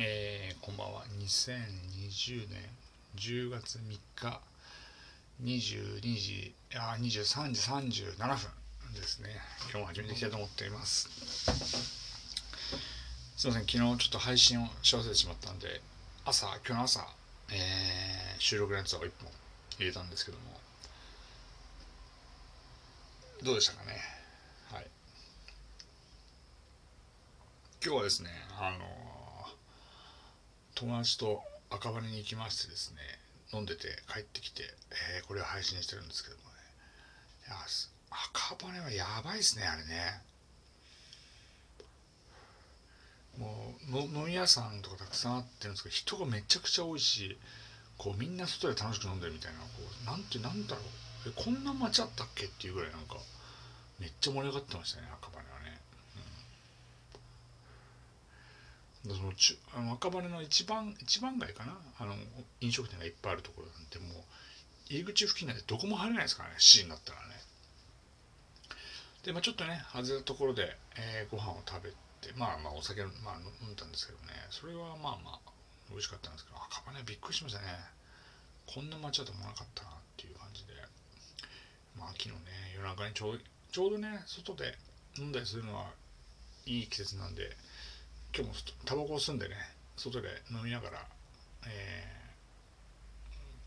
えー、こんばんは。2020年10月3日22時、あ、23時37分ですね。今日も始めていきたいと思っています。すいません、昨日ちょっと配信をし忘れてしまったんで、朝、今日の朝、えー、収録のやつを1本入れたんですけども、どうでしたかね？はい。今日はですね、あの友達と赤羽に行きましてですね飲んでて帰ってきて、えー、これを配信してるんですけどもね。いや赤羽はやばいですねあれね。もう飲み屋さんとかたくさんあってるんですけど人がめちゃくちゃ多いしこうみんな外で楽しく飲んでるみたいなこうなんてなんだろう。えこんな街あったっけ？っていうぐらいなんかめっちゃ盛り上がってましたね赤羽はねそのちあの赤羽の一番一番街かな？あの飲食店がいっぱいあるところなんてもう入り口付近なんてどこも入れないですからね7時になったらね。で、まあ、ちょっとね外れたところで、えー、ご飯を食べてまあまあお酒、まあ、飲んだんですけどね。それはまあまあ美味しかったんですけど赤羽びっくりしましたね。こんな街だと思わなかったなっていう感じで。まあ昨日ね夜中にちょちょうどね外で飲んだりするのはいい季節なんで今日もタバコを吸んでね外で飲みながら、え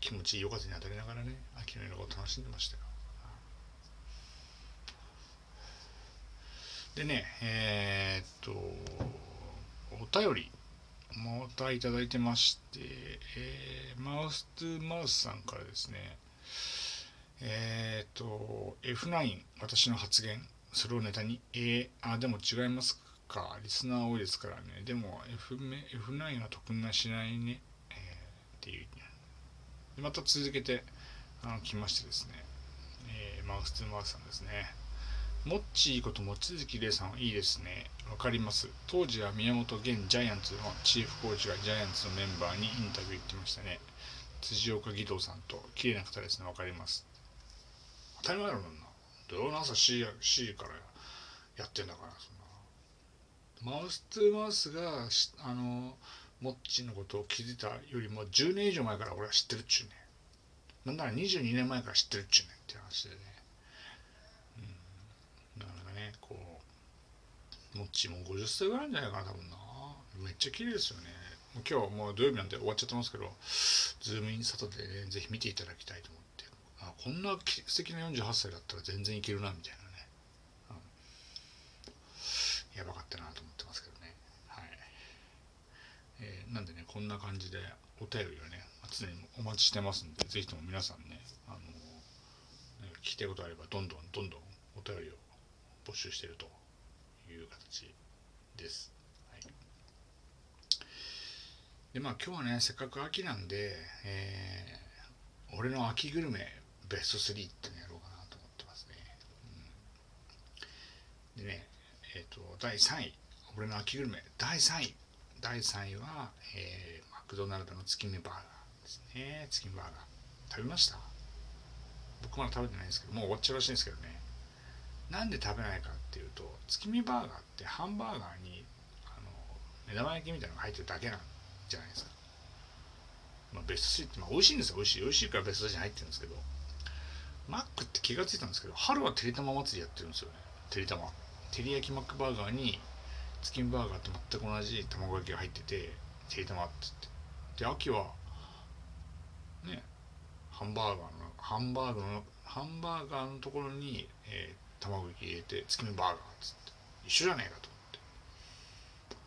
ー、気持ちいい夜風に当たりながらね秋の夜を楽しんでましたよ。でねえー、っとお便りまたいただいてまして、えー、マウス2マウスさんからですねえー、っと F9 私の発言それをネタに、えー、あでも違いますか、リスナー多いですからね。でも F F9 は得なしないね、えー、っていう。また続けてあの来ましてですね、えー、マウス2マウスさんですね。モッチーこと望月玲さんいいですね。わかります。当時は宮本現ジャイアンツのチーフコーチがジャイアンツのメンバーにインタビュー行ってましたね。辻岡義堂さんと綺麗な方ですね。わかります。当たり前だろうな。土曜の朝 C, C からやってんだから、そのマウス2マウスがあのモッチのことを気づいたよりも10年以上前から俺は知ってるっちゅうね。なんなら22年前から知ってるっちゅうねって話でね。うん。なかなかねこうモッチも50歳ぐらいじゃないかな多分な。めっちゃ綺麗ですよね。今日はもう土曜日なんで終わっちゃってますけどズームイン!!サタデーでぜひ見ていただきたいと思って。あこんな素敵な48歳だったら全然いけるなみたいな。やばかったなと思ってますけどね。はい、えー、なんでねこんな感じでお便りをね常にお待ちしてますんで是非とも皆さんねあの聞きたいことあればどんどんどんどんお便りを募集しているという形です、はい、でまあ今日はねせっかく秋なんで、えー、俺の秋グルメベスト3ってのやろうかなと思ってますね、うん、でねえっ、ー、と、第3位、俺の秋グルメ、第3位。第3位は、えー、マクドナルドの月見バーガーですね。月見バーガー。食べました？僕まだ食べてないんですけど、もう終わっちゃうらしいんですけどね。なんで食べないかっていうと、月見バーガーってハンバーガーにあの目玉焼きみたいなのが入ってるだけなんじゃないですか。まあ、ベスト3って、まあ、美味しいんですよ。美味しい。美味しいからベスト3に入ってるんですけど、マックって気がついたんですけど、春はてりたま祭りやってるんですよね。てりたま。照り焼きマックバーガーに月見バーガーと全く同じ卵焼きが入ってててりたまってって。で秋はねハンバーガーのハンバーガーのハンバーガーのところに、えー、卵焼き入れて月見バーガーっつって。一緒じゃねえかと思って。っ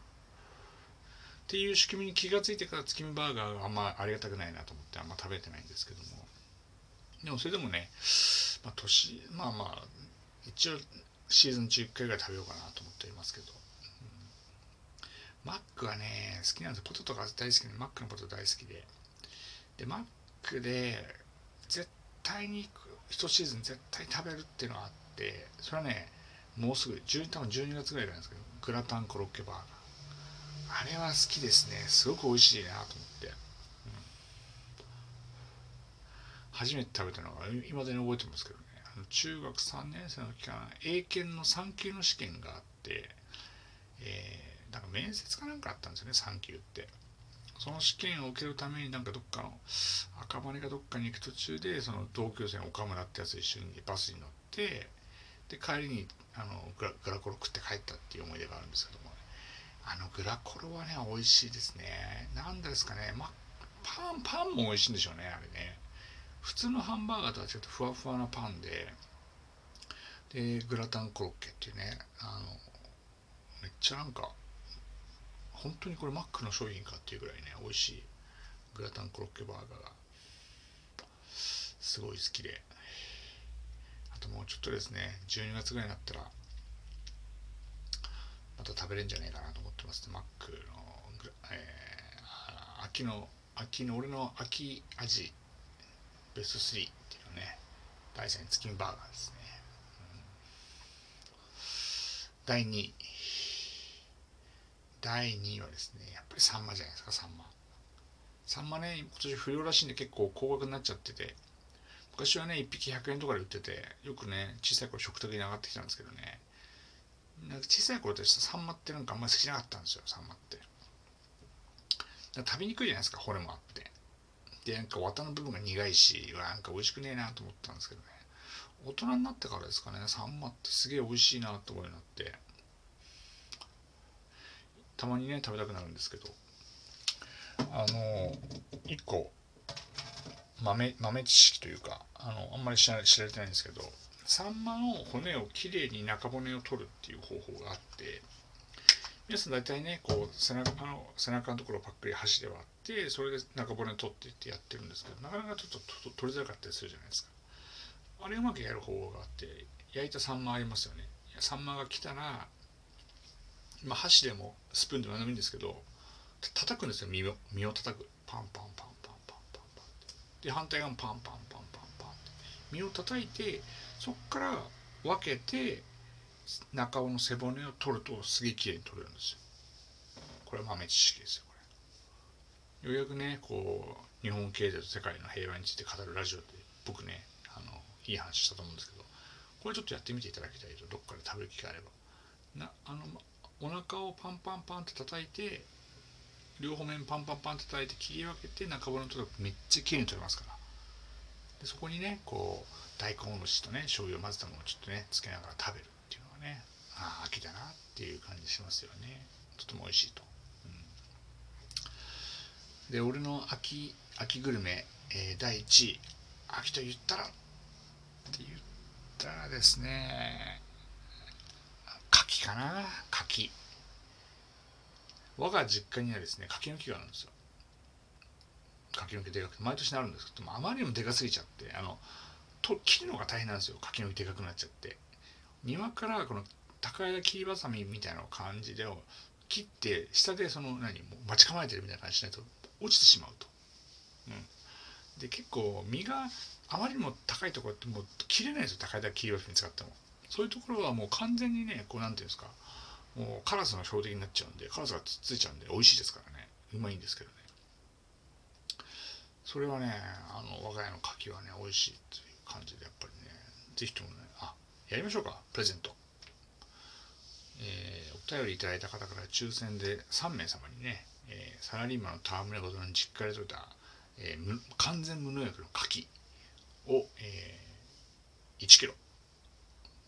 ていう仕組みに気がついてから月見バーガーがあんまありがたくないなと思ってあんま食べてないんですけども。でもそれでもね、まあ、年まあまあ一応シーズン中1回ぐらい食べようかなと思っていますけど、うん、マックはね好きなんですポテトが大好きでマックのポテト大好きで。でマックで絶対に1シーズン絶対食べるっていうのがあってそれはねもうすぐ多分12月ぐらいなんですけどグラタンコロッケバーガーあれは好きですね。すごく美味しいなと思って、うん、初めて食べたのが今でに覚えてますけど中学3年生の期間英検の3級の試験があって、えー、なんか面接かなんかあったんですよね3級って。その試験を受けるためになんかどっかの赤羽かどっかに行く途中でその同級生の岡村ってやつ一緒にバスに乗ってで帰りにあのグラグラコロ食って帰ったっていう思い出があるんですけども、あのグラコロはね美味しいですね。何ですかね、ま、パンパンも美味しいんでしょうねあれね。普通のハンバーガーとはちょっとふわふわなパンででグラタンコロッケっていうねあのめっちゃなんか本当にこれマックの商品かっていうぐらいね美味しいグラタンコロッケバーガーがすごい好きで。あともうちょっとですね12月ぐらいになったらまた食べれるんじゃないかなと思ってますマックの、えー、秋の秋の俺の秋味。ベスト3っていうのね大山月見バーガーですね、うん、第2位第2位はですねやっぱりサンマじゃないですかサンマ。サンマね今年不良らしいんで結構高額になっちゃってて。昔はね1匹100円とかで売っててよくね小さい頃食卓に上がってきたんですけどね。なんか小さい頃ってサンマってなんかあんまり好きじゃなかったんですよサンマって。食べにくいじゃないですか骨もあって。でなんか綿の部分が苦いしなんか美味しくねえなと思ったんですけどね。大人になってからですかねサンマってすげえ美味しいなと思うようになって。たまにね食べたくなるんですけど。あの1個豆豆知識というかあのあんまり知ら知られてないんですけどサンマの骨をきれいに中骨を取るっていう方法があって皆さん大体ねこう背中の背中のところをパックリ箸で割ってそれで中骨を取っていってやってるんですけどなかなかちょっと取りづらかったりするじゃないですか。あれうまくやる方法があって焼いたサンマありますよね。サンマが来たらまあ、箸でもスプーンでも何でもいいんですけど叩くんですよ。身を身を叩く。パンパンパンパンパンパンパンって。で反対側もパンパンパンパンパンって。身を叩いてそこから分けて中尾の背骨を取るとすげえ綺麗に取れるんですよ。これは豆知識ですよようやくねこう日本経済と世界の平和について語るラジオで僕ねあのいい話したと思うんですけどこれちょっとやってみていただきたいとどっかで食べる機会あれば。なあのお腹をパンパンパンって叩いて両方面パンパンパンって叩いて切り分けて中骨のとこめっちゃ綺麗に取れますから。でそこにねこう大根おろしとね醤油を混ぜたものをちょっとねつけながら食べるっていうのがねああ秋だなっていう感じしますよね。とても美味しいと、で俺の秋秋グルメ、えー、第1位秋と言ったらって言ったらですね柿かな柿。我が実家にはですね柿の木があるんですよ。柿の木でかくて毎年なるんですけどあまりにもでかすぎちゃってあのと切るのが大変なんですよ。柿の木でかくなっちゃって。庭からこの高枝切りばさみみたいな感じで切って下でその何もう待ち構えてるみたいな感じしないと落ちてしまうと、うん、で結構実があまりにも高いところってもう切れないですよ。高枝切りばさみ使っても。そういうところはもう完全にねこうなんていうんですか。もうカラスの標的になっちゃうんでカラスがつっついちゃうんで美味しいですからね。うまいんですけどね。それはねあの我が家の柿はね美味しいっていう感じでやっぱりね是非ともねあやりましょうか。プレゼント。えー、お便りいただいた方から抽選で3名様にね、えー、サラリーマンの戯れごとの実家でとれた、えー、完全無農薬の柿を、えー、1キロ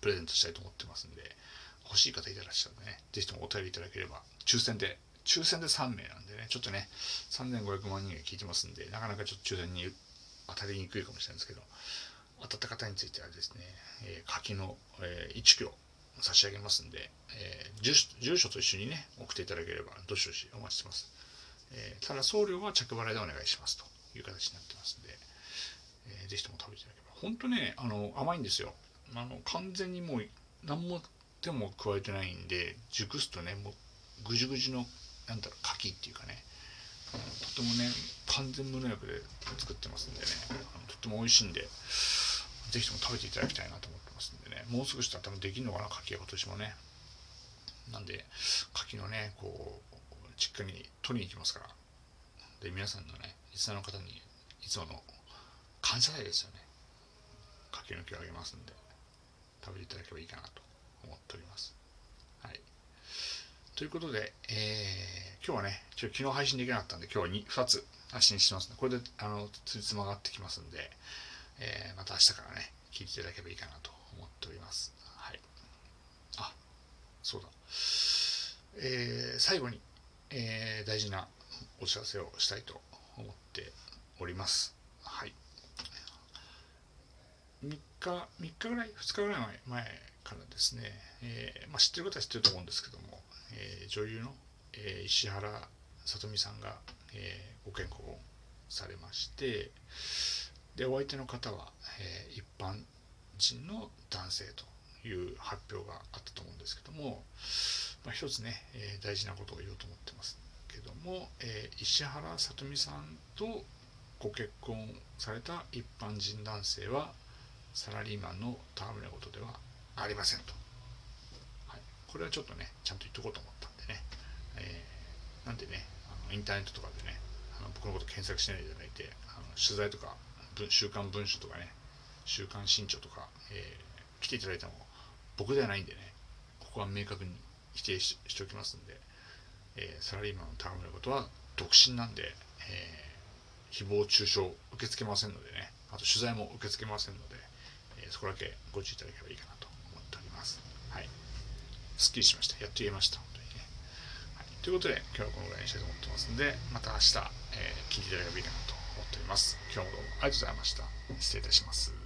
プレゼントしたいと思ってますんで、欲しい方いたらっしゃるね、ぜひともお便りいただければ、抽選で、抽選で3名なんでね、ちょっとね、3500万人が聞いてますんで、なかなかちょっと抽選に当たりにくいかもしれないんですけど、当たった方についてはですね、えー、柿の、えー、1キロ差し上げますんで、えー、住所と一緒にね、送っていただければ、どしどしお待ちしてます。えー、ただ送料は着払いでお願いしますという形になってますんで、えー、ぜひとも食べていただければ。本当ね、あの、甘いんですよ。あの完全にもう何も手も加えてないんで熟すとねもうぐじゅぐじゅのなんだろう柿っていうかねとてもね完全無農薬で作ってますんでねとっても美味しいんで是非とも食べていただきたいなと思ってますんでね。もう少ししたら多分できるのかな柿は今年もね。なんで柿のねこう実家に取りに行きますから。で皆さんのねリスナーの方にいつもの感謝祭ですよね。柿の木をあげますんで。食べていただければいいかなと思っております。はい。ということで、えー、今日はね、ちょ昨日配信できなかったんで、今日は 2, 2つ配信してますので、これで、あの、つじつまがってきますんで、えー、また明日からね、聞いていただければいいかなと思っております。はい。あ、そうだ。えー、最後に、えー、大事なお知らせをしたいと思っております。はい。3日、3日ぐらい、2日ぐらい前からですね、えー、まあ、知ってる方は知ってると思うんですけども、えー、女優の、えー、石原さとみさんが、えご健康をされましてでお相手の方は、え一般人の男性という発表があったと思うんですけども、まあ、一つね、え大事なことを言おうと思ってますけども、え石原さとみさんとご結婚された一般人男性はサラリーマンの戯れ事ではありませんと、はい、これはちょっとねちゃんと言っとこうと思ったんでね、えー、なんでねあのインターネットとかでねあの僕のこと検索しないでいただいてあの取材とか週刊文春とかね週刊新潮とか、えー、来ていただいても僕ではないんでねここは明確に否定しておきますんで、えー、サラリーマンの戯れ事は独身なんで、え誹謗中傷受け付けませんのでねあと取材も受け付けませんので、えそこだけご注意いただければいいかなと思っております。はい。すっきりしました。やっと言えました。本当にね、はい、ということで今日はこのぐらいにしたいと思ってますんでまた明日、えー、聞いていただければいいかなとます。今日もどうもありがとうございました。失礼いたします。